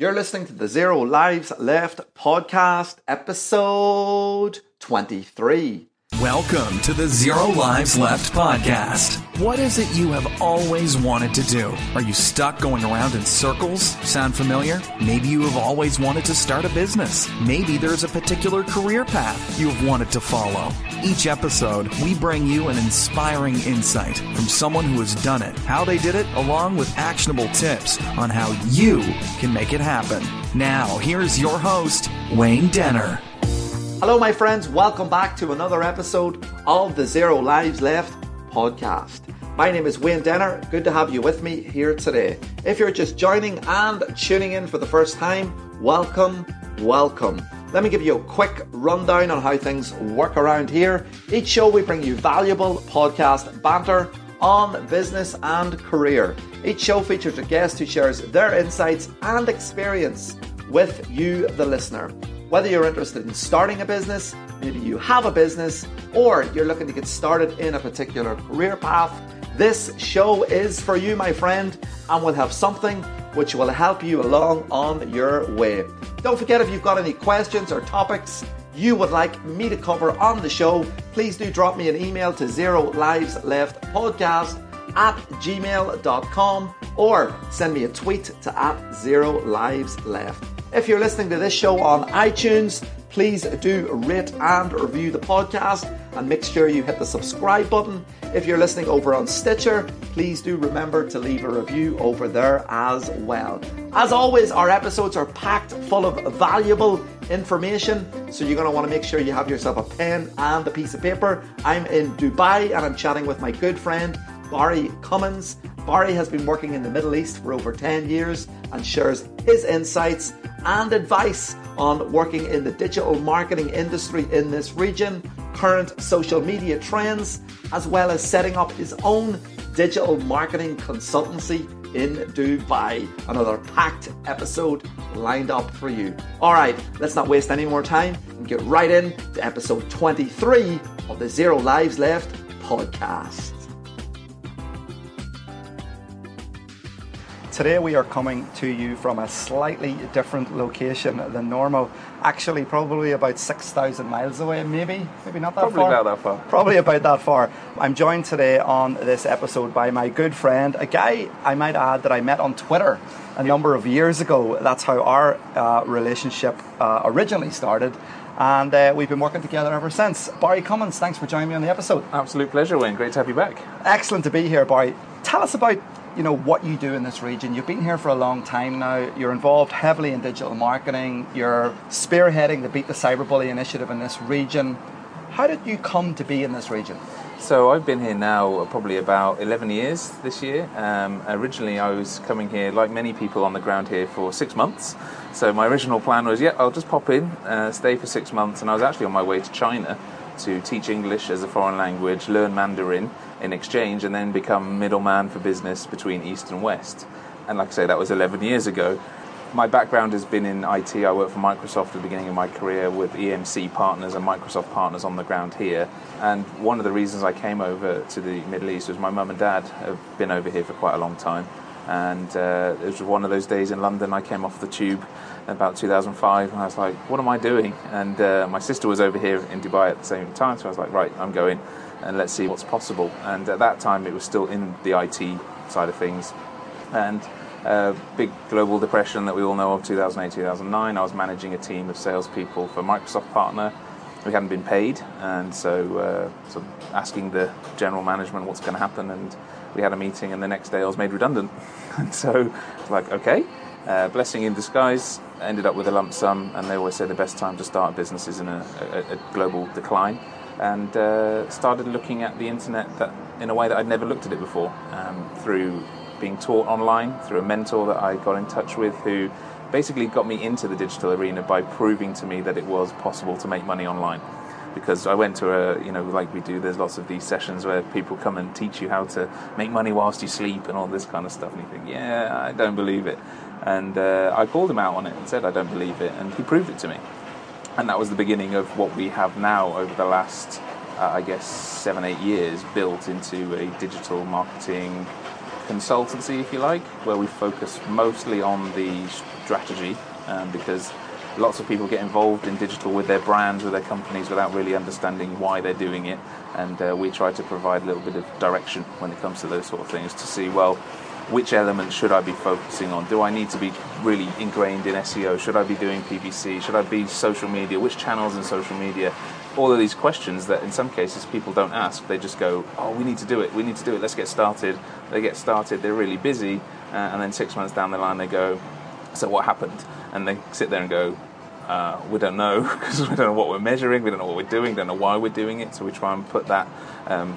You're listening to the Zero Lives Left podcast, episode 23. Welcome to the Zero Lives Left podcast. What is it you have always wanted to do? Are you stuck going around in circles? Sound familiar? Maybe you have always wanted to start a business. Maybe there's a particular career path you have wanted to follow. Each episode, we bring you an inspiring insight from someone who has done it, how they did it, along with actionable tips on how you can make it happen. Now, here's your host, Wayne Denner. Hello, my friends. Welcome back to another episode of the Zero Lives Left podcast. My name is Wayne Denner. Good to have you with me here today. If you're just joining and tuning in for the first time, welcome, welcome. Let me give you a quick rundown on how things work around here. Each show we bring you valuable podcast banter on business and career. Each show features a guest who shares their insights and experience with you, the listener. Whether you're interested in starting a business, maybe you have a business, or you're looking to get started in a particular career path, this show is for you, my friend, and will have something which will help you along on your way. Don't forget if you've got any questions or topics you would like me to cover on the show, please do drop me an email to zero lives left podcast at gmail.com or send me a tweet to at zero lives left. If you're listening to this show on iTunes, please do rate and review the podcast and make sure you hit the subscribe button. If you're listening over on Stitcher, please do remember to leave a review over there as well. As always, our episodes are packed full of valuable information, so you're going to want to make sure you have yourself a pen and a piece of paper. I'm in Dubai and I'm chatting with my good friend Barry Cummins. Barry has been working in the Middle East for over 10 years and shares his insights and advice on working in the digital marketing industry in this region, current social media trends, as well as setting up his own digital marketing consultancy in Dubai. Another packed episode lined up for you. All right, let's not waste any more time and get right in to episode 23 of the Zero Lives Left podcast. Today we are coming to you from a slightly different location than normal. Actually, probably about 6,000 miles away, maybe, maybe not that Probably far. about that far. Probably about that far. I'm joined today on this episode by my good friend, a guy I might add that I met on Twitter a number of years ago. That's how our uh, relationship uh, originally started. And uh, we've been working together ever since. Barry Cummins, thanks for joining me on the episode. Absolute pleasure, Wayne. Great to have you back. Excellent to be here, Barry. Tell us about you know what you do in this region. You've been here for a long time now. You're involved heavily in digital marketing. You're spearheading the Beat the Cyberbully initiative in this region. How did you come to be in this region? So I've been here now probably about 11 years this year. Um, originally, I was coming here, like many people on the ground here, for six months. So my original plan was, yeah, I'll just pop in, uh, stay for six months, and I was actually on my way to China to teach English as a foreign language, learn Mandarin in exchange, and then become middleman for business between East and West. And like I say, that was 11 years ago. My background has been in IT. I worked for Microsoft at the beginning of my career with EMC partners and Microsoft partners on the ground here. And one of the reasons I came over to the Middle East was my mum and dad have been over here for quite a long time. And uh, it was one of those days in London. I came off the tube about 2005, and I was like, "What am I doing?" And uh, my sister was over here in Dubai at the same time, so I was like, "Right, I'm going, and let's see what's possible." And at that time, it was still in the IT side of things, and uh, big global depression that we all know of, 2008, 2009. I was managing a team of salespeople for Microsoft partner. We hadn't been paid, and so, uh, asking the general management what's going to happen, and we had a meeting, and the next day I was made redundant. and so, like, okay, uh, blessing in disguise. Ended up with a lump sum, and they always say the best time to start a business is in a, a, a global decline. And uh, started looking at the internet that in a way that I'd never looked at it before, um, through being taught online, through a mentor that I got in touch with, who basically got me into the digital arena by proving to me that it was possible to make money online because I went to a, you know, like we do, there's lots of these sessions where people come and teach you how to make money whilst you sleep and all this kind of stuff. And you think, yeah, I don't believe it. And uh, I called him out on it and said, I don't believe it. And he proved it to me. And that was the beginning of what we have now over the last, uh, I guess, seven, eight years built into a digital marketing consultancy, if you like, where we focus mostly on the strategy um, because lots of people get involved in digital with their brands, with their companies, without really understanding why they're doing it. And uh, we try to provide a little bit of direction when it comes to those sort of things to see, well, which elements should I be focusing on? Do I need to be really ingrained in SEO? Should I be doing PPC? Should I be social media? Which channels in social media? All of these questions that in some cases people don't ask. They just go, oh, we need to do it. We need to do it. Let's get started. They get started. They're really busy. Uh, and then six months down the line, they go, so what happened? And they sit there and go, uh, we don't know because we don't know what we're measuring, we don't know what we're doing, don't know why we're doing it. So we try and put that um,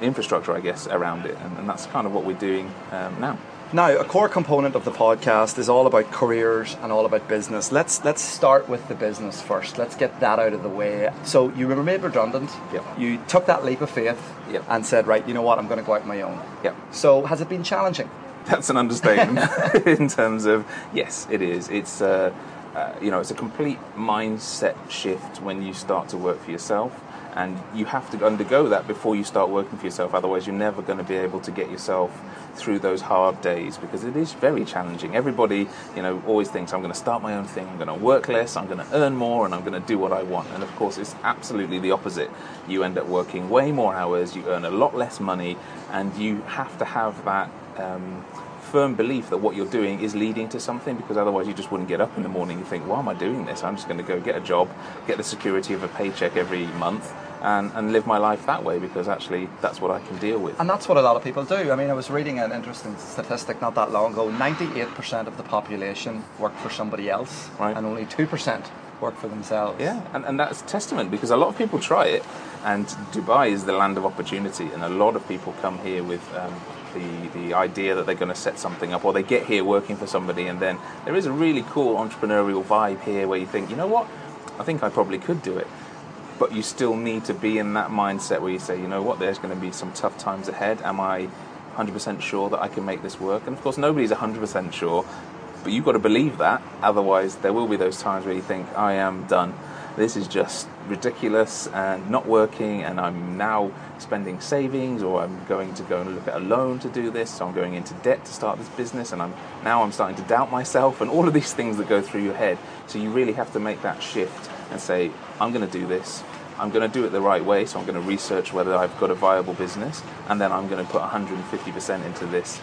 infrastructure, I guess, around it, and, and that's kind of what we're doing um, now. Now, a core component of the podcast is all about careers and all about business. Let's let's start with the business first. Let's get that out of the way. So you were made redundant. Yep. You took that leap of faith Yep. and said, right, you know what, I'm going to go out on my own. Yep. So has it been challenging? That's an understatement in terms of yes, it is. It's uh, uh, you know it's a complete mindset shift when you start to work for yourself, and you have to undergo that before you start working for yourself. Otherwise, you're never going to be able to get yourself through those hard days because it is very challenging. Everybody you know always thinks I'm going to start my own thing, I'm going to work less, I'm going to earn more, and I'm going to do what I want. And of course, it's absolutely the opposite. You end up working way more hours, you earn a lot less money, and you have to have that. Um, firm belief that what you're doing is leading to something because otherwise you just wouldn't get up in the morning and think, why am I doing this? I'm just going to go get a job, get the security of a paycheck every month, and, and live my life that way because actually that's what I can deal with. And that's what a lot of people do. I mean, I was reading an interesting statistic not that long ago 98% of the population work for somebody else, Right. and only 2% work for themselves. Yeah, and, and that's testament because a lot of people try it, and Dubai is the land of opportunity, and a lot of people come here with um, the the idea that they're going to set something up, or they get here working for somebody, and then there is a really cool entrepreneurial vibe here where you think, you know what, I think I probably could do it. But you still need to be in that mindset where you say, you know what, there's going to be some tough times ahead. Am I 100% sure that I can make this work? And of course, nobody's 100% sure, but you've got to believe that. Otherwise, there will be those times where you think, I am done. This is just ridiculous and not working, and I'm now spending savings, or I'm going to go and look at a loan to do this. So I'm going into debt to start this business, and I'm now I'm starting to doubt myself, and all of these things that go through your head. So you really have to make that shift and say, I'm going to do this. I'm going to do it the right way, so I'm going to research whether I've got a viable business, and then I'm going to put 150% into this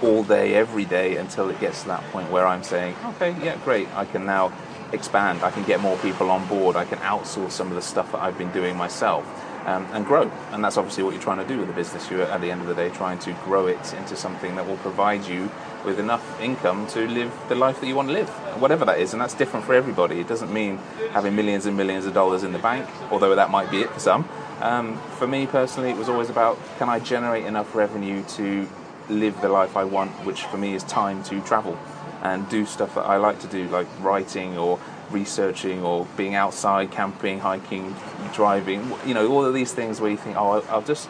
all day, every day, until it gets to that point where I'm saying, okay, yeah, great, I can now expand, I can get more people on board, I can outsource some of the stuff that I've been doing myself. Um, and grow, and that's obviously what you're trying to do with the business. You're at the end of the day trying to grow it into something that will provide you with enough income to live the life that you want to live, whatever that is, and that's different for everybody. It doesn't mean having millions and millions of dollars in the bank, although that might be it for some. Um, for me personally, it was always about can I generate enough revenue to live the life I want, which for me is time to travel and do stuff that I like to do, like writing or researching or being outside, camping, hiking, driving. You know, all of these things where you think, oh, I'll- just,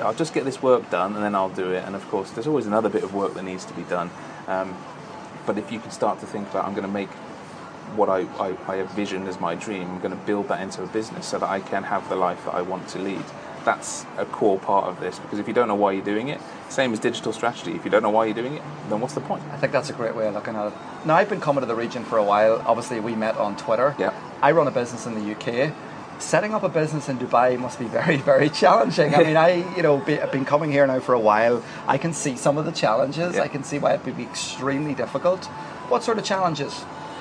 I'll just get this work done and then I'll do it. And of course, there's always another bit of work that needs to be done. Um, but if you can start to think about, I'm going to make what I, I, I envision as my dream, I'm going to build that into a business so that I can have the life that I want to lead. That's a core part of this because if you don't know why you're doing it, same as digital strategy, if you don't know why you're doing it, then what's the point? I think that's a great way of looking at it. Now, I've been coming to the region for a while. Obviously, we met on Twitter. Yeah. I run a business in the UK. Setting up a business in Dubai must be very, very challenging. I mean, I, you know, be, I've been coming here now for a while. I can see some of the challenges. Yeah. I can see why it would be extremely difficult. What sort of challenges?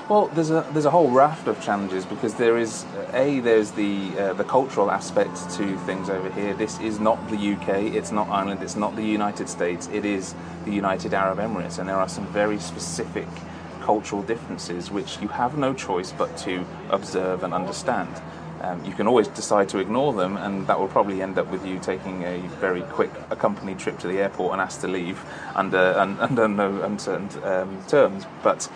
Well, there's a there's a whole raft of challenges because there is a there's the uh, the cultural aspect to things over here. This is not the UK, it's not Ireland, it's not the United States. It is the United Arab Emirates, and there are some very specific cultural differences which you have no choice but to observe and understand. Um, you can always decide to ignore them, and that will probably end up with you taking a very quick accompanied trip to the airport and asked to leave under un, under no uncertain um, terms. But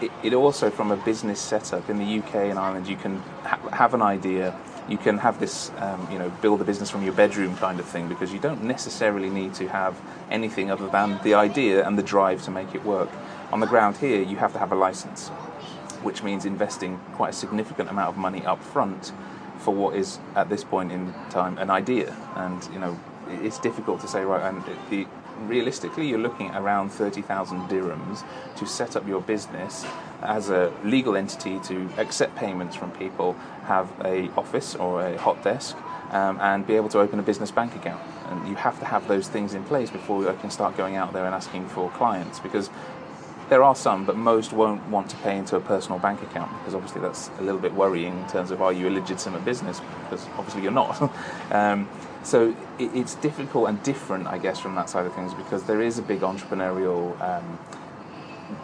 it, it also, from a business setup in the UK and Ireland, you can ha- have an idea. You can have this, um, you know, build a business from your bedroom kind of thing because you don't necessarily need to have anything other than the idea and the drive to make it work. On the ground here, you have to have a license which means investing quite a significant amount of money up front for what is at this point in time an idea and you know it's difficult to say right and the realistically, you're looking at around 30,000 dirhams to set up your business as a legal entity to accept payments from people, have a office or a hot desk, um, and be able to open a business bank account. And you have to have those things in place before I can start going out there and asking for clients because there are some, but most won't want to pay into a personal bank account because obviously that's a little bit worrying in terms of are you a legitimate business? Because obviously you're not. um, so it, it's difficult and different, I guess, from that side of things because there is a big entrepreneurial um,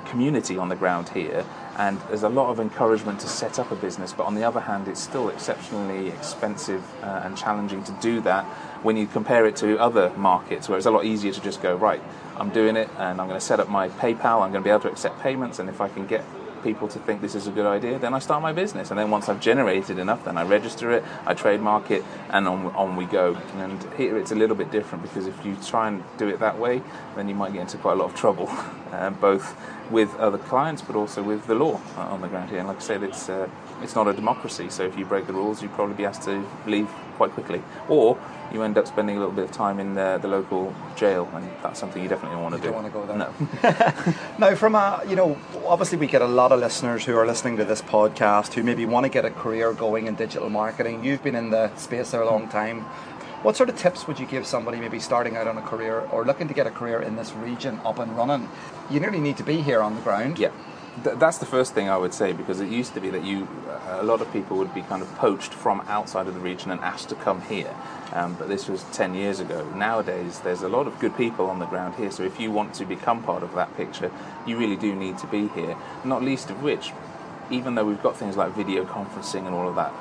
community on the ground here, and there's a lot of encouragement to set up a business. But on the other hand, it's still exceptionally expensive uh, and challenging to do that when you compare it to other markets where it's a lot easier to just go right. I'm doing it, and I'm going to set up my PayPal. I'm going to be able to accept payments, and if I can get people to think this is a good idea, then I start my business. And then once I've generated enough, then I register it, I trademark it, and on, on we go. And here it's a little bit different because if you try and do it that way, then you might get into quite a lot of trouble, uh, both with other clients but also with the law uh, on the ground here. And like I said, it's uh, it's not a democracy. So if you break the rules, you'd probably be asked to leave quite quickly, or you end up spending a little bit of time in the, the local jail, and that's something you definitely don't want to do. Don't want to go there. No. now, from a you know, obviously we get a lot of listeners who are listening to this podcast who maybe want to get a career going in digital marketing. You've been in the space there a long time. What sort of tips would you give somebody maybe starting out on a career or looking to get a career in this region up and running? You nearly need to be here on the ground. Yeah. Th- that's the first thing I would say because it used to be that you, a lot of people would be kind of poached from outside of the region and asked to come here. Um, but this was 10 years ago. Nowadays, there's a lot of good people on the ground here. So if you want to become part of that picture, you really do need to be here. Not least of which, even though we've got things like video conferencing and all of that,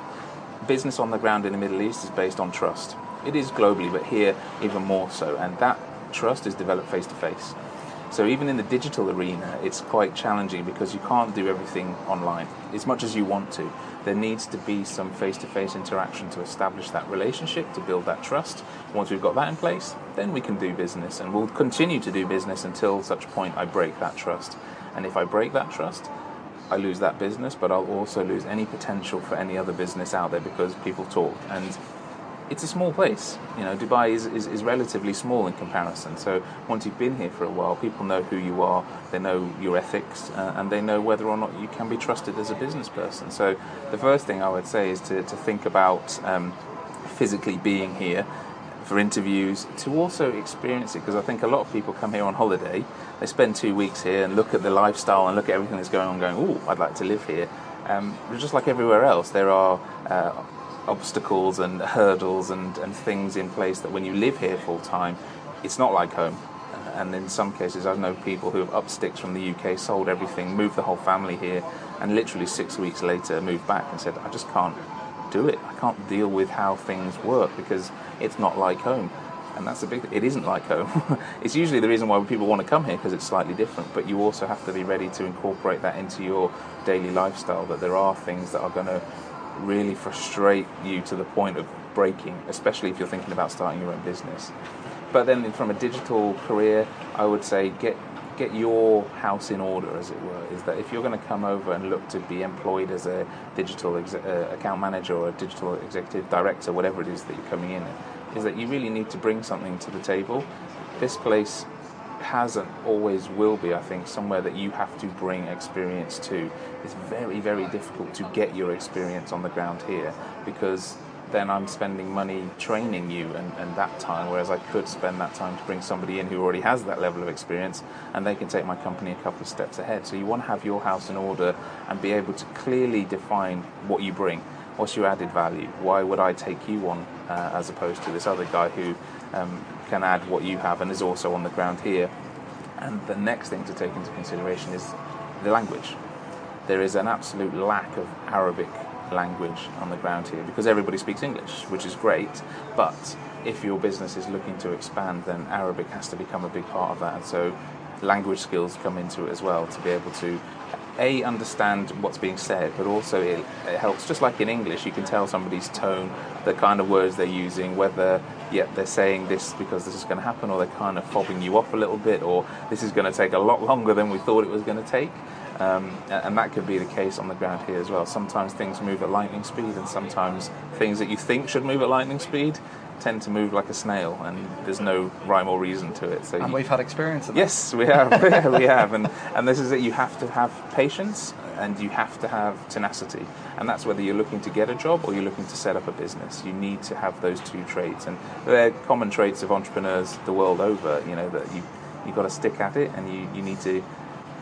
business on the ground in the Middle East is based on trust. It is globally, but here even more so. And that trust is developed face to face. So even in the digital arena, it's quite challenging because you can't do everything online as much as you want to. There needs to be some face-to-face interaction to establish that relationship, to build that trust. Once we've got that in place, then we can do business, and we'll continue to do business until such point I break that trust. And if I break that trust, I lose that business, but I'll also lose any potential for any other business out there because people talk. And it's a small place. You know, Dubai is, is, is, relatively small in comparison. So once you've been here for a while, people know who you are, they know your ethics, uh, and they know whether or not you can be trusted as a business person. So the first thing I would say is to, to think about um, physically being here for interviews, to also experience it, because I think a lot of people come here on holiday, they spend two weeks here and look at the lifestyle and look at everything that's going on, going, oh, I'd like to live here. Um, just like everywhere else, there are uh, obstacles and hurdles and, and things in place that when you live here full time, it's not like home. And in some cases, I know people who have up sticks from the UK, sold everything, moved the whole family here, and literally six weeks later moved back and said, I just can't do it. I can't deal with how things work because it's not like home. And that's a big. It isn't like home. it's usually the reason why people want to come here because it's slightly different. But you also have to be ready to incorporate that into your daily lifestyle. That there are things that are going to really frustrate you to the point of breaking, especially if you're thinking about starting your own business. But then, from a digital career, I would say get get your house in order, as it were. Is that if you're going to come over and look to be employed as a digital ex- uh, account manager or a digital executive director, whatever it is that you're coming in, is that you really need to bring something to the table. This place has and always will be, I think, somewhere that you have to bring experience to. It's very, very difficult to get your experience on the ground here because then I'm spending money training you and, and that time, whereas I could spend that time to bring somebody in who already has that level of experience and they can take my company a couple of steps ahead. So you want to have your house in order and be able to clearly define what you bring. What's your added value? Why would I take you on uh, as opposed to this other guy who um, can add what you have and is also on the ground here. And the next thing to take into consideration is the language. There is an absolute lack of Arabic language on the ground here because everybody speaks English, which is great. But if your business is looking to expand, then Arabic has to become a big part of that. And so language skills come into it as well to be able to a understand what's being said, but also it, it, helps. Just like in English, you can tell somebody's tone, the kind of words they're using, whether yeah they're saying this because this is going to happen, or they're kind of fobbing you off a little bit, or this is going to take a lot longer than we thought it was going to take. Um, and that could be the case on the ground here as well. Sometimes things move at lightning speed, and sometimes things that you think should move at lightning speed tend to move like a snail, and there's no rhyme or reason to it. So And you- we've had experience of that. Yes, we have. We have, and and this is it. You have to have patience, and you have to have tenacity, and that's whether you're looking to get a job or you're looking to set up a business. You need to have those two traits, and they're common traits of entrepreneurs the world over. You know that you you've got to stick at it, and you, you need to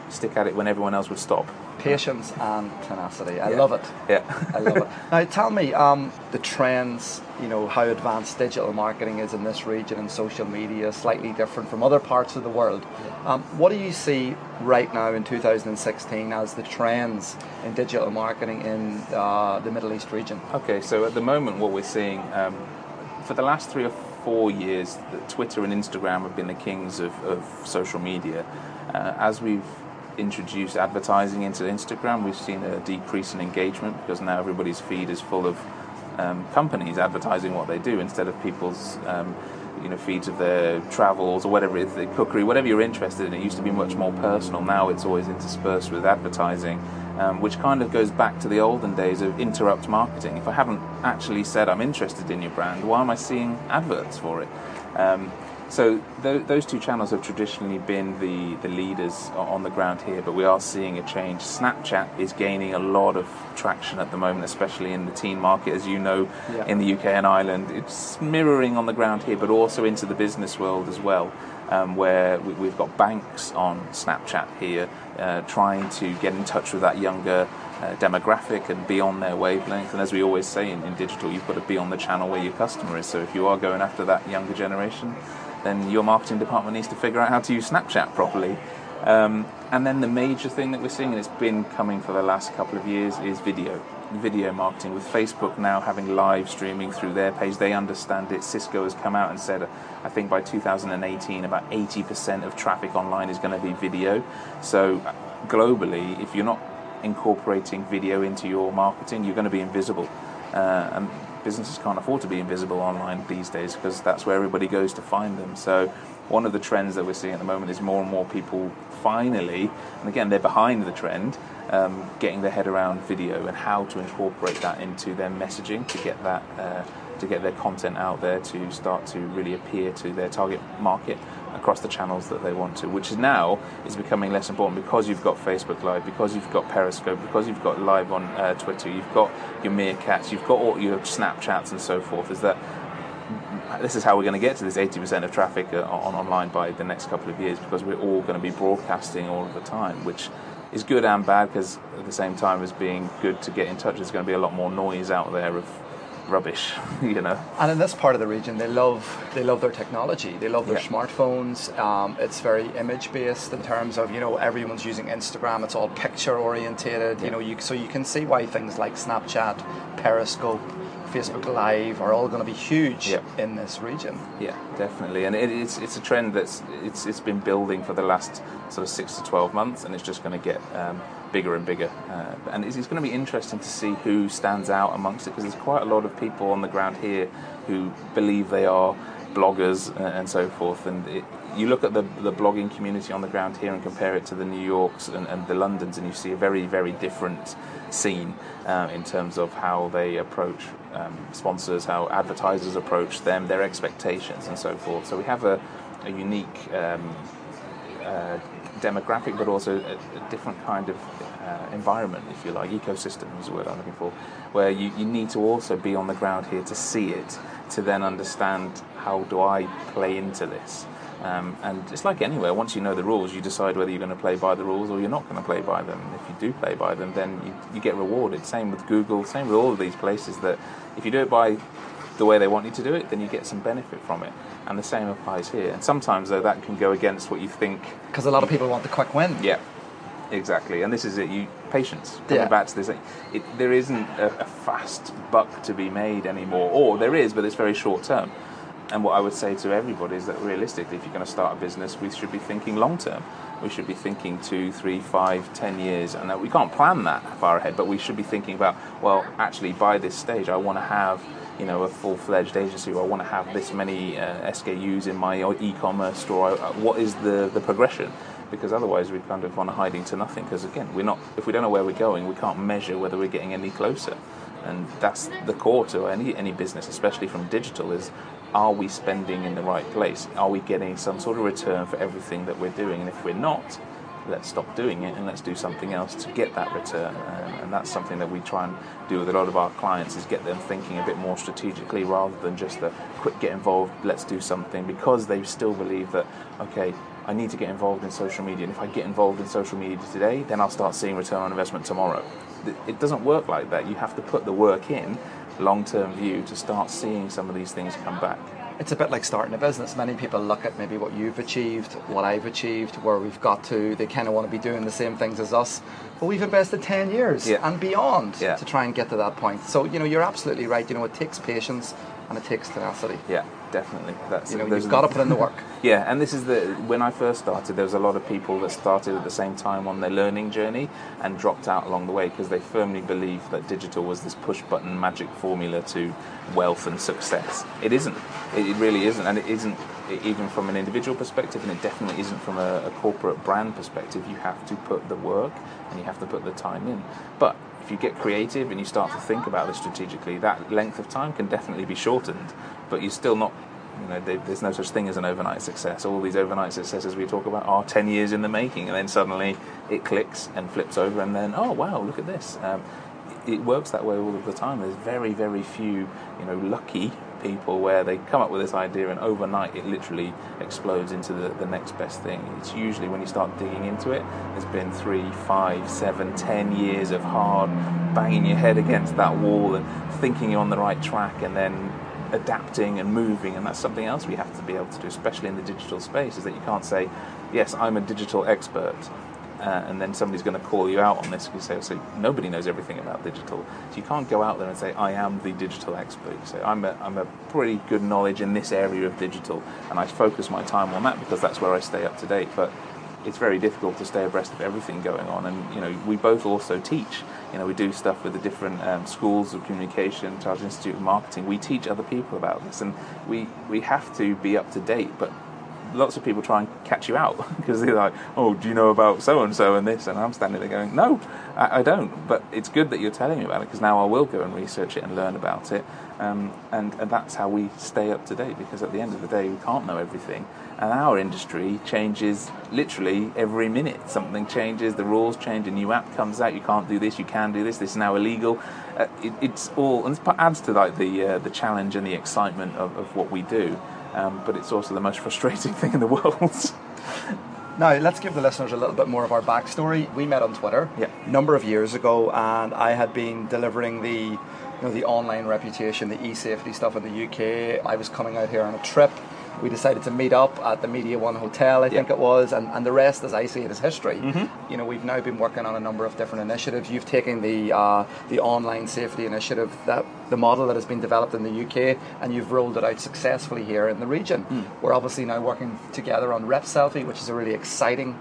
stick at it when everyone else would stop. Patience and tenacity. I Yeah. love it. Yeah. I love it. Now, tell me um, the trends. You know how advanced digital marketing is in this region and social media, slightly different from other parts of the world. Um, what do you see right now in 2016 as the trends in digital marketing in uh, the Middle East region? Okay, so at the moment, what we're seeing um, for the last three or four years, Twitter and Instagram have been the kings of, of social media. Uh, as we've introduced advertising into Instagram, we've seen a decrease in engagement because now everybody's feed is full of um, companies advertising what they do instead of people's. Um, you know, feeds of their travels or whatever it is, the cookery, whatever you're interested in. It used to be much more personal. Now it's always interspersed with advertising, um, which kind of goes back to the olden days of interrupt marketing. If I haven't actually said I'm interested in your brand, why am I seeing adverts for it? Um, so th- those two channels have traditionally been the, the leaders on the ground here, but we are seeing a change. Snapchat is gaining a lot of traction at the moment, especially in the teen market, as you know, Yeah. in the UK and Ireland. It's mirroring on the ground here, but also into the business world as well, um, where we, we've got banks on Snapchat here uh, trying to get in touch with that younger uh, demographic and be on their wavelength. And as we always say in, in digital, you've got to be on the channel where your customer is. So if you are going after that younger generation, then your marketing department needs to figure out how to use Snapchat properly. Um, and then the major thing that we're seeing, and it's been coming for the last couple of years, is video. Video marketing. With Facebook now having live streaming through their page, they understand it. Cisco has come out and said, I think by 2018, about 80% of traffic online is going to be video. So globally, if you're not incorporating video into your marketing, you're going to be invisible. Uh, and businesses can't afford to be invisible online these days because that's where everybody goes to find them. So, one of the trends that we're seeing at the moment is more and more people finally, and again, they're behind the trend, um, getting their head around video and how to incorporate that into their messaging to get that. Uh, to get their content out there to start to really appear to their target market across the channels that they want to, which is now is becoming less important because you've got Facebook Live, because you've got Periscope, because you've got live on uh, Twitter, you've got your Meerkats, you've got all your Snapchats and so forth. Is that this is how we're going to get to this 80% of traffic uh, on online by the next couple of years because we're all going to be broadcasting all of the time, which is good and bad because at the same time as being good to get in touch, there's going to be a lot more noise out there of rubbish, you know. And in this part of the region, they love they love their technology. They love their Yeah. smartphones. Um, it's very image based in terms of you know everyone's using Instagram. It's all picture orientated. You know, you so you can see why things like Snapchat, Periscope, Facebook Live are all going to be huge Yeah. in this region. Yeah, definitely, and it, it's it's a trend that's it's it's been building for the last sort of six to twelve months, and it's just going to get um, bigger and bigger. Uh, and it's, it's going to be interesting to see who stands out amongst it because there's quite a lot of people on the ground here who believe they are bloggers and, and so forth. And it, you look at the the blogging community on the ground here and compare it to the New Yorks and, and the Londons, and you see a very very different scene uh, in terms of how they approach um, sponsors, how advertisers approach them, their expectations, and so forth. So we have a, a unique um, uh, demographic, but also a, a different kind of uh, environment, if you like, ecosystem is the word I'm looking for, where you, you need to also be on the ground here to see it, to then understand how do I play into this. Um, and it's like anywhere, once you know the rules, you decide whether you're going to play by the rules or you're not going to play by them. If you do play by them, then you, you get rewarded. Same with Google, same with all of these places that if you do it by the way they want you to do it, then you get some benefit from it. And the same applies here. And sometimes, though, that can go against what you think Because a lot of people want the quick win. yeah, exactly. And this is it. You patience. Coming Yeah. back to this, it, there isn't a, a fast buck to be made anymore, or there is, but it's very short term. And what I would say to everybody is that realistically, if you're going to start a business, we should be thinking long term. We should be thinking two, three, five, ten years, and that we can't plan that far ahead. But we should be thinking about, well, actually, by this stage, I want to have, you know, a full-fledged agency, or I want to have this many uh, SKUs in my e-commerce store. Uh, What is the the progression? Because otherwise, we're kind of on a hiding to nothing. Because again, we're not. If we don't know where we're going, we can't measure whether we're getting any closer. And that's the core to any any business, especially from digital, is are we spending in the right place? Are we getting some sort of return for everything that we're doing? And if we're not, let's stop doing it and let's do something else to get that return. Um, and that's something that we try and do with a lot of our clients is get them thinking a bit more strategically rather than just the quick get involved, let's do something because they still believe that, okay, I need to get involved in social media. And if I get involved in social media today, then I'll start seeing return on investment tomorrow. It doesn't work like that. You have to put the work in, long term view, to start seeing some of these things come back it's a bit like starting a business. Many people look at maybe what you've achieved, what I've achieved, where we've got to. They kind of want to be doing the same things as us, but we've invested ten years yeah. and beyond yeah. to try and get to that point. So you know, you're absolutely right. You know, it takes patience and it takes tenacity. Yeah, definitely. That's you know, you've got to put in the work. yeah, and this is the when I first started, there was a lot of people that started at the same time on their learning journey and dropped out along the way because they firmly believed that digital was this push button magic formula to wealth and success. It isn't. It really isn't, and it isn't even from an individual perspective, and it definitely isn't from a, a corporate brand perspective. You have to put the work and you have to put the time in. But if you get creative and you start to think about this strategically, that length of time can definitely be shortened, but you're still not. You know, there's no such thing as an overnight success. All these overnight successes we talk about are 10 years in the making, and then suddenly it clicks and flips over, and then, oh wow, look at this. Um, it works that way all of the time. There's very, very few, you know, lucky people where they come up with this idea and overnight it literally explodes into the, the next best thing. It's usually when you start digging into it, there's been three, five, seven, ten years of hard banging your head against that wall and thinking you're on the right track and then adapting and moving and that's something else we have to be able to do especially in the digital space is that you can't say yes i'm a digital expert uh, and then somebody's going to call you out on this because say, so nobody knows everything about digital. So you can't go out there and say, I am the digital expert. You say, I'm a, I'm a pretty good knowledge in this area of digital, and I focus my time on that because that's where I stay up to date. But it's very difficult to stay abreast of everything going on. And you know, we both also teach. You know, we do stuff with the different um, schools of communication, Chartered Institute of Marketing. We teach other people about this, and we we have to be up to date. But lots of people try and catch you out because they're like, "Oh, do you know about so and so and this?" And I'm standing there going, "No, I, I don't." But it's good that you're telling me about it because now I will go and research it and learn about it, um, and, and that's how we stay up to date. Because at the end of the day, we can't know everything, and our industry changes literally every minute. Something changes, the rules change, a new app comes out. You can't do this, you can do this. This is now illegal. Uh, it, it's all, and it adds to like the uh, the challenge and the excitement of, of what we do um, but it's also the most frustrating thing in the world. Now, let's give the listeners a little bit more of our backstory. We met on Twitter yeah. a number of years ago, and I had been delivering the, you know, the online reputation, the e-safety stuff in the UK. I was coming out here on a trip we decided to meet up at the Media One Hotel, I think it was, and, and the rest, as I see it, is history. Mm-hmm. You know, we've now been working on a number of different initiatives. You've taken the uh, the online safety initiative, that the model that has been developed in the UK, and you've rolled it out successfully here in the region. Mm. We're obviously now working together on Rep Selfie, which is a really exciting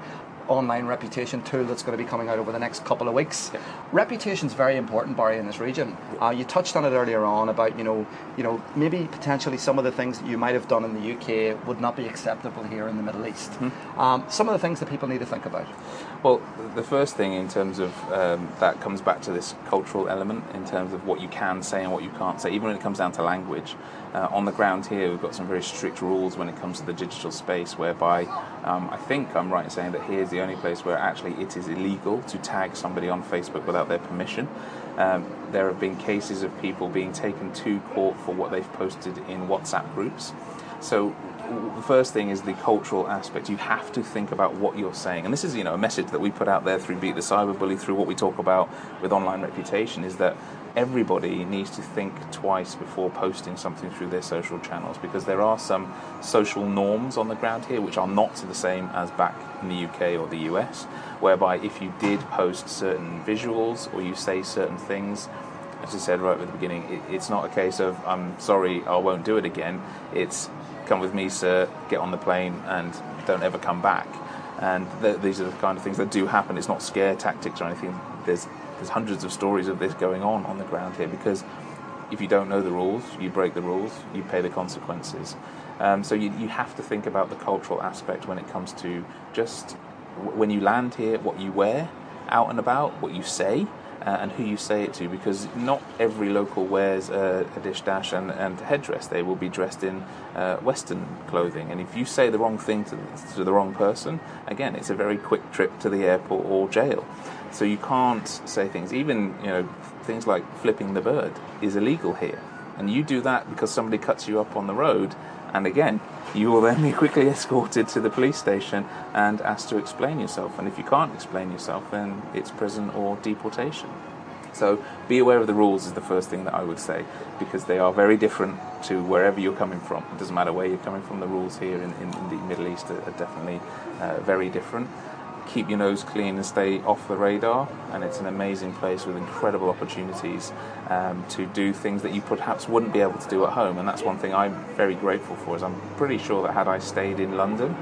online reputation tool that's going to be coming out over the next couple of weeks. Reputation is very important, Barry, in this region. Uh, you touched on it earlier on about you know, you know, maybe potentially some of the things that you might have done in the UK would not be acceptable here in the Middle East. Mm-hmm. Um, some of the things that people need to think about. Well, the first thing in terms of um, that comes back to this cultural element in terms of what you can say and what you can't say, even when it comes down to language. Uh, on the ground here, we've got some very strict rules when it comes to the digital space, whereby um, I think I'm right in saying that here's the only place where actually it is illegal to tag somebody on Facebook without their permission. Um, there have been cases of people being taken to court for what they've posted in WhatsApp groups. So the first thing is the cultural aspect. You have to think about what you're saying, and this is you know a message that we put out there through Beat the Cyberbully, through what we talk about with online reputation, is that everybody needs to think twice before posting something through their social channels because there are some social norms on the ground here which are not the same as back in the UK or the US, whereby if you did post certain visuals or you say certain things, as I said right at the beginning, it, it's not a case of I'm sorry, I won't do it again. It's come with me, sir, get on the plane and don't ever come back. And th- these are the kind of things that do happen. It's not scare tactics or anything. There's there's hundreds of stories of this going on on the ground here because if you don't know the rules, you break the rules, you pay the consequences. Um, so you, you have to think about the cultural aspect when it comes to just when you land here, what you wear out and about, what you say, uh, and who you say it to because not every local wears a, a dish dash and, and headdress. They will be dressed in uh, Western clothing. And if you say the wrong thing to, to the wrong person, again, it's a very quick trip to the airport or jail. So you can't say things, even you know things like flipping the bird is illegal here. And you do that because somebody cuts you up on the road, and again, you will then be quickly escorted to the police station and asked to explain yourself. And if you can't explain yourself, then it's prison or deportation. So be aware of the rules is the first thing that I would say because they are very different to wherever you're coming from. It doesn't matter where you're coming from, the rules here in, in, in the Middle East are, are definitely uh, very different. Keep your nose clean and stay off the radar, and it's an amazing place with incredible opportunities um, to do things that you perhaps wouldn't be able to do at home. And that's one thing I'm very grateful for. Is I'm pretty sure that had I stayed in London,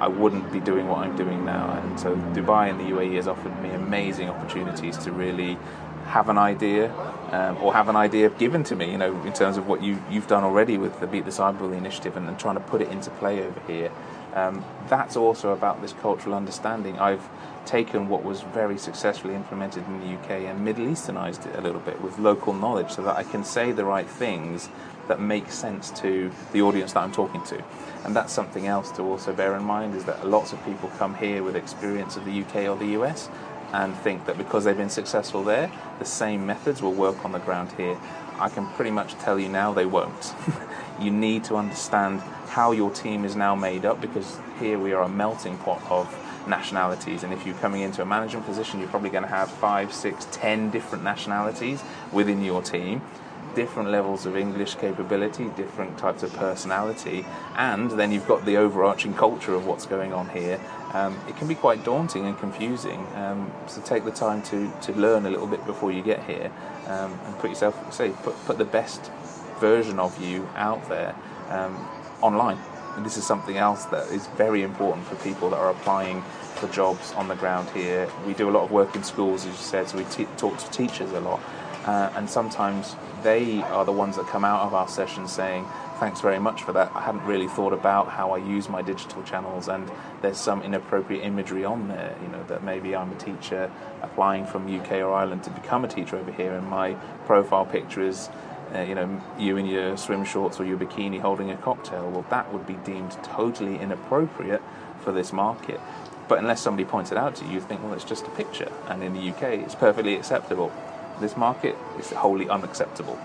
I wouldn't be doing what I'm doing now. And so Dubai and the UAE has offered me amazing opportunities to really have an idea um, or have an idea given to me, you know, in terms of what you, you've done already with the Beat the Cyberbully initiative and, and trying to put it into play over here. Um, that's also about this cultural understanding. I've taken what was very successfully implemented in the UK and Middle Easternized it a little bit with local knowledge so that I can say the right things that make sense to the audience that I'm talking to. And that's something else to also bear in mind is that lots of people come here with experience of the UK or the US and think that because they've been successful there, the same methods will work on the ground here. I can pretty much tell you now they won't. you need to understand how your team is now made up because here we are a melting pot of nationalities and if you're coming into a management position you're probably going to have five six ten different nationalities within your team different levels of English capability, different types of personality, and then you've got the overarching culture of what's going on here. Um, it can be quite daunting and confusing. Um, so take the time to, to learn a little bit before you get here, um, and put yourself, say, put, put the best version of you out there um, online. And this is something else that is very important for people that are applying for jobs on the ground here. We do a lot of work in schools, as you said, so we talk to teachers a lot. Uh, and sometimes they are the ones that come out of our session saying, Thanks very much for that. I hadn't really thought about how I use my digital channels, and there's some inappropriate imagery on there. You know, that maybe I'm a teacher applying from UK or Ireland to become a teacher over here, and my profile picture is uh, you know, you in your swim shorts or your bikini holding a cocktail, well, that would be deemed totally inappropriate for this market. But unless somebody points it out to you, you think, well, it's just a picture. And in the UK, it's perfectly acceptable. This market is wholly unacceptable.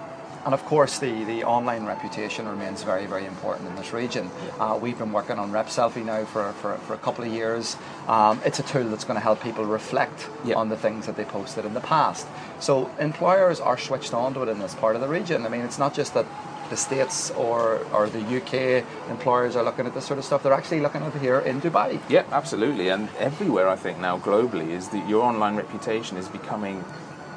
And of course, the, the online reputation remains very, very important in this region. Uh, we've been working on Rep Selfie now for, for, for a couple of years. Um, it's a tool that's going to help people reflect Yeah. on the things that they posted in the past. So employers are switched on to it in this part of the region. I mean, it's not just that the States or, or the UK employers are looking at this sort of stuff, they're actually looking over here in Dubai. Yeah, absolutely. And everywhere, I think, now globally, is that your online reputation is becoming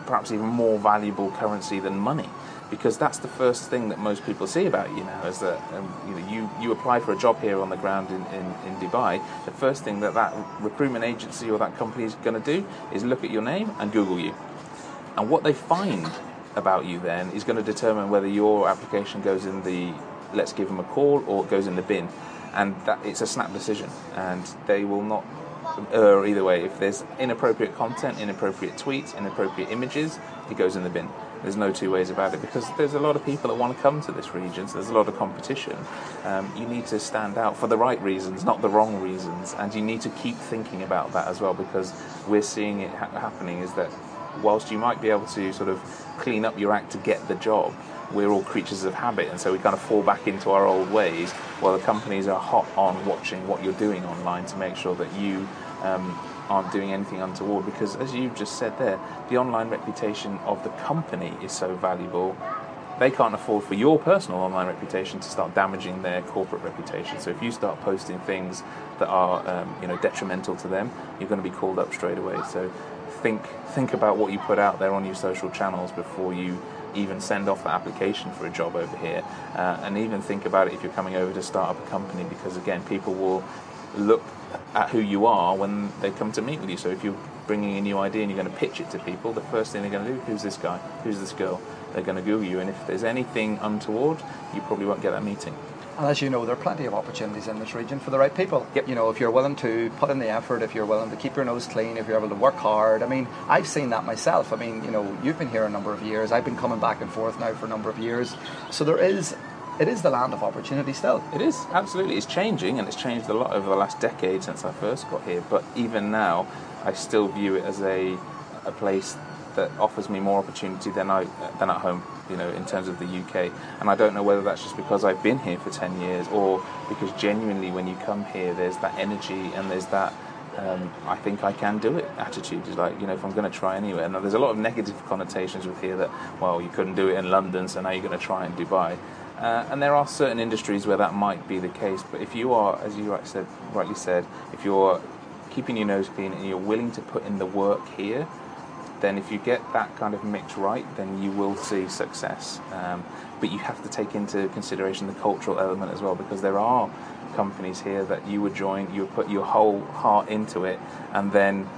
perhaps even more valuable currency than money. Because that's the first thing that most people see about you now is that um, you, know, you, you apply for a job here on the ground in, in, in Dubai. The first thing that that recruitment agency or that company is going to do is look at your name and Google you. And what they find about you then is going to determine whether your application goes in the let's give them a call or it goes in the bin. And that it's a snap decision, and they will not err either way. If there's inappropriate content, inappropriate tweets, inappropriate images, it goes in the bin. There's no two ways about it because there's a lot of people that want to come to this region, so there's a lot of competition. Um, you need to stand out for the right reasons, not the wrong reasons, and you need to keep thinking about that as well because we're seeing it ha- happening. Is that whilst you might be able to sort of clean up your act to get the job, we're all creatures of habit, and so we kind of fall back into our old ways. While the companies are hot on watching what you're doing online to make sure that you um, aren't doing anything untoward. Because as you've just said there, the online reputation of the company is so valuable. They can't afford for your personal online reputation to start damaging their corporate reputation. So if you start posting things that are, um, you know, detrimental to them, you're going to be called up straight away. So think think about what you put out there on your social channels before you even send off the application for a job over here, uh, and even think about it if you're coming over to start up a company, because again, people will look at who you are when they come to meet with you. So if you're bringing a new idea and you're going to pitch it to people, the first thing they're going to do, who's this guy? Who's this girl? They're going to Google you, and if there's anything untoward, you probably won't get that meeting. And as you know, there are plenty of opportunities in this region for the right people. Yep. You know, if you're willing to put in the effort, if you're willing to keep your nose clean, if you're able to work hard. I mean, I've seen that myself. I mean, you know, you've been here a number of years. I've been coming back and forth now for a number of years. So there is, it is the land of opportunity still. It is absolutely. It's changing, and it's changed a lot over the last decade since I first got here. But even now, I still view it as a a place that offers me more opportunity than I than at home. You know, in terms of the UK, and I don't know whether that's just because I've been here for ten years, or because genuinely, when you come here, there's that energy and there's that. Um, I think I can do it. Attitude is like you know if I'm going to try anywhere. Now there's a lot of negative connotations with here that well you couldn't do it in London, so now you're going to try in Dubai. Uh, and there are certain industries where that might be the case. But if you are, as you right said, rightly said, if you're keeping your nose clean and you're willing to put in the work here, then if you get that kind of mix right, then you will see success. Um, but you have to take into consideration the cultural element as well, because there are companies here that you would join, you would put your whole heart into it, and then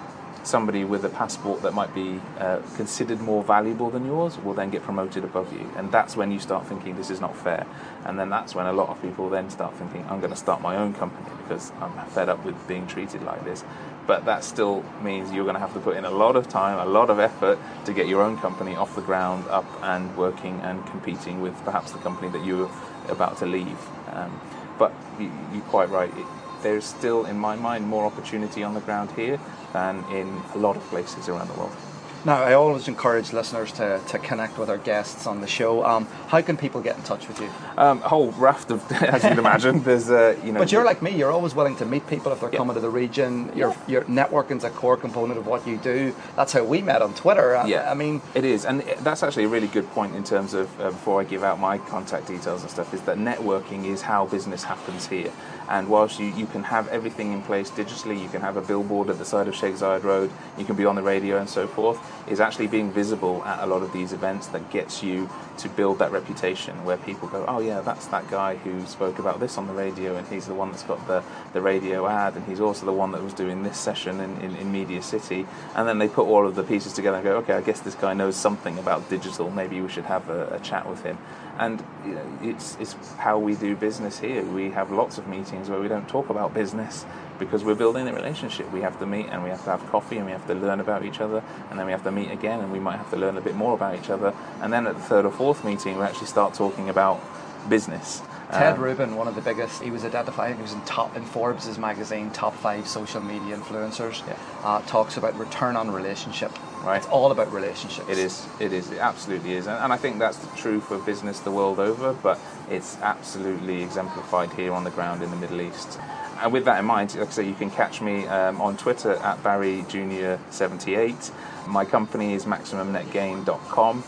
somebody with a passport that might be uh, considered more valuable than yours will then get promoted above you. And that's when you start thinking this is not fair. And then that's when a lot of people then start thinking, I'm going to start my own company because I'm fed up with being treated like this. But that still means you're going to have to put in a lot of time, a lot of effort to get your own company off the ground, up and working and competing with perhaps the company that you're about to leave. Um, but you, you're quite right. It, there's still, in my mind, more opportunity on the ground here than in a lot of places around the world. Now, I always encourage listeners to, to connect with our guests on the show. Um, how can people get in touch with you? Um, a whole raft of, as you'd imagine. There's, uh, you know. But you're like me. You're always willing to meet people if they're coming to the region. Your your networking's a core component of what you do. That's how we met on Twitter. Yeah, I mean, it is, and that's actually a really good point in terms of uh, before I give out my contact details and stuff. Is that networking is how business happens here. And whilst you, you can have everything in place digitally, you can have a billboard at the side of Sheikh Zayed Road, you can be on the radio and so forth, is actually being visible at a lot of these events that gets you to build that reputation where people go, oh yeah, that's that guy who spoke about this on the radio and he's the one that's got the, the radio ad and he's also the one that was doing this session in, in, in Media City. And then they put all of the pieces together and go, okay, I guess this guy knows something about digital, maybe we should have a, a chat with him. And you know, it's, it's how we do business here. We have lots of meetings where we don't talk about business because we're building a relationship. We have to meet and we have to have coffee and we have to learn about each other and then we have to meet again and we might have to learn a bit more about each other. And then at the third or fourth meeting, we actually start talking about business. Ted Um, Rubin, one of the biggest, he was identified, he was in top in Forbes' magazine, top five social media influencers, Yeah. uh, talks about return on relationship. Right. It's all about relationships. It is. It is. It absolutely is. And, and I think that's true for business the world over, but it's absolutely exemplified here on the ground in the Middle East. And with that in mind, like I say, you can catch me um, on Twitter at Barry Junior 78 My company is MaximumNetGain.com.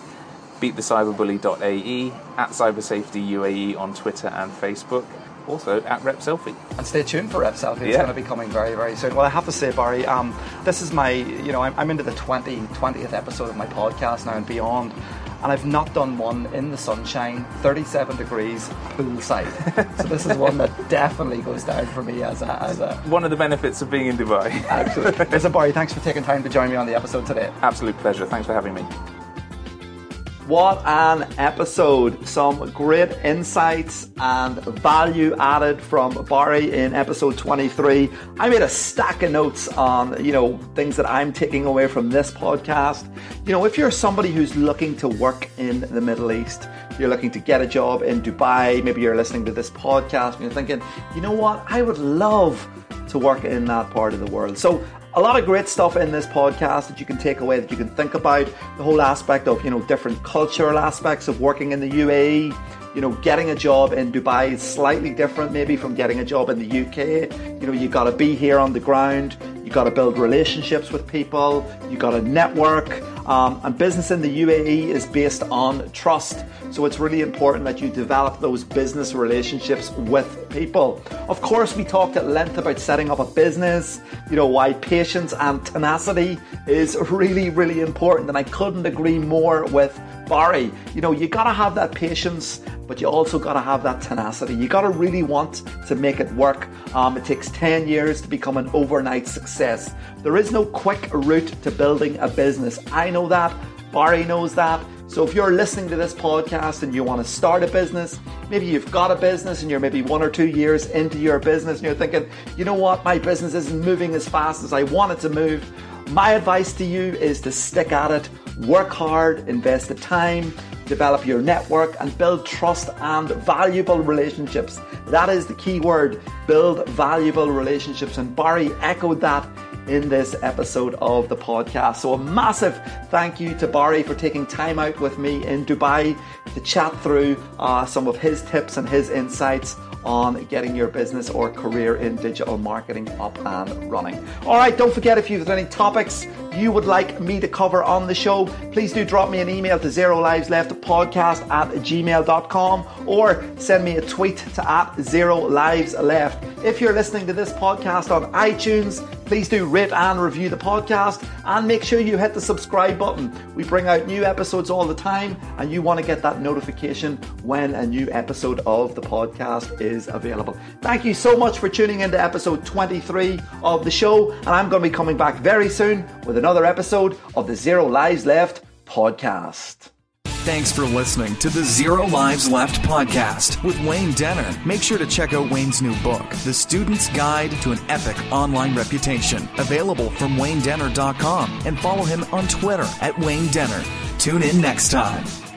BeatTheCyberbully.ae, at CyberSafetyUAE on Twitter and Facebook, also at Rep Selfie. And stay tuned for Rep Selfie. It's Yeah. going to be coming very, very soon. Well, I have to say, Barry, um, this is my, you know, I'm, I'm into the 20, 20th episode of my podcast now and beyond. And I've not done one in the sunshine, 37 degrees, poolside. so this is one that definitely goes down for me as a, as a One of the benefits of being in Dubai. absolute. Listen, Barry, thanks for taking time to join me on the episode today. Absolute pleasure. Thanks for having me. What an episode! Some great insights and value added from Barry in episode 23. I made a stack of notes on, you know, things that I'm taking away from this podcast. You know, if you're somebody who's looking to work in the Middle East, you're looking to get a job in Dubai, maybe you're listening to this podcast and you're thinking, you know what, I would love to work in that part of the world. So a lot of great stuff in this podcast that you can take away that you can think about the whole aspect of you know different cultural aspects of working in the UAE you know getting a job in Dubai is slightly different maybe from getting a job in the UK you know you got to be here on the ground you got to build relationships with people you got to network um, and business in the UAE is based on trust so it's really important that you develop those business relationships with people. Of course, we talked at length about setting up a business, you know, why patience and tenacity is really, really important. And I couldn't agree more with Barry. You know, you gotta have that patience, but you also gotta have that tenacity. You gotta really want to make it work. Um, it takes 10 years to become an overnight success. There is no quick route to building a business. I know that. Barry knows that. So if you're listening to this podcast and you want to start a business, maybe you've got a business and you're maybe one or two years into your business and you're thinking, you know what, my business isn't moving as fast as I want it to move. My advice to you is to stick at it, work hard, invest the time, develop your network, and build trust and valuable relationships. That is the key word build valuable relationships. And Barry echoed that in this episode of the podcast. So, a massive thank you to Barry for taking time out with me in Dubai to chat through uh, some of his tips and his insights on getting your business or career in digital marketing up and running. All right, don't forget if you've any topics you would like me to cover on the show, please do drop me an email to zero lives left podcast at gmail.com or send me a tweet to at zero lives left. If you're listening to this podcast on iTunes, please do rate and review the podcast and make sure you hit the subscribe button. We bring out new episodes all the time and you want to get that notification when a new episode of the podcast is available. Thank you so much for tuning into episode 23 of the show and I'm going to be coming back very soon with another episode of the Zero Lives Left podcast. Thanks for listening to the Zero Lives Left podcast with Wayne Denner. Make sure to check out Wayne's new book, The Student's Guide to an Epic Online Reputation, available from waynedenner.com, and follow him on Twitter at Wayne Denner. Tune in next time.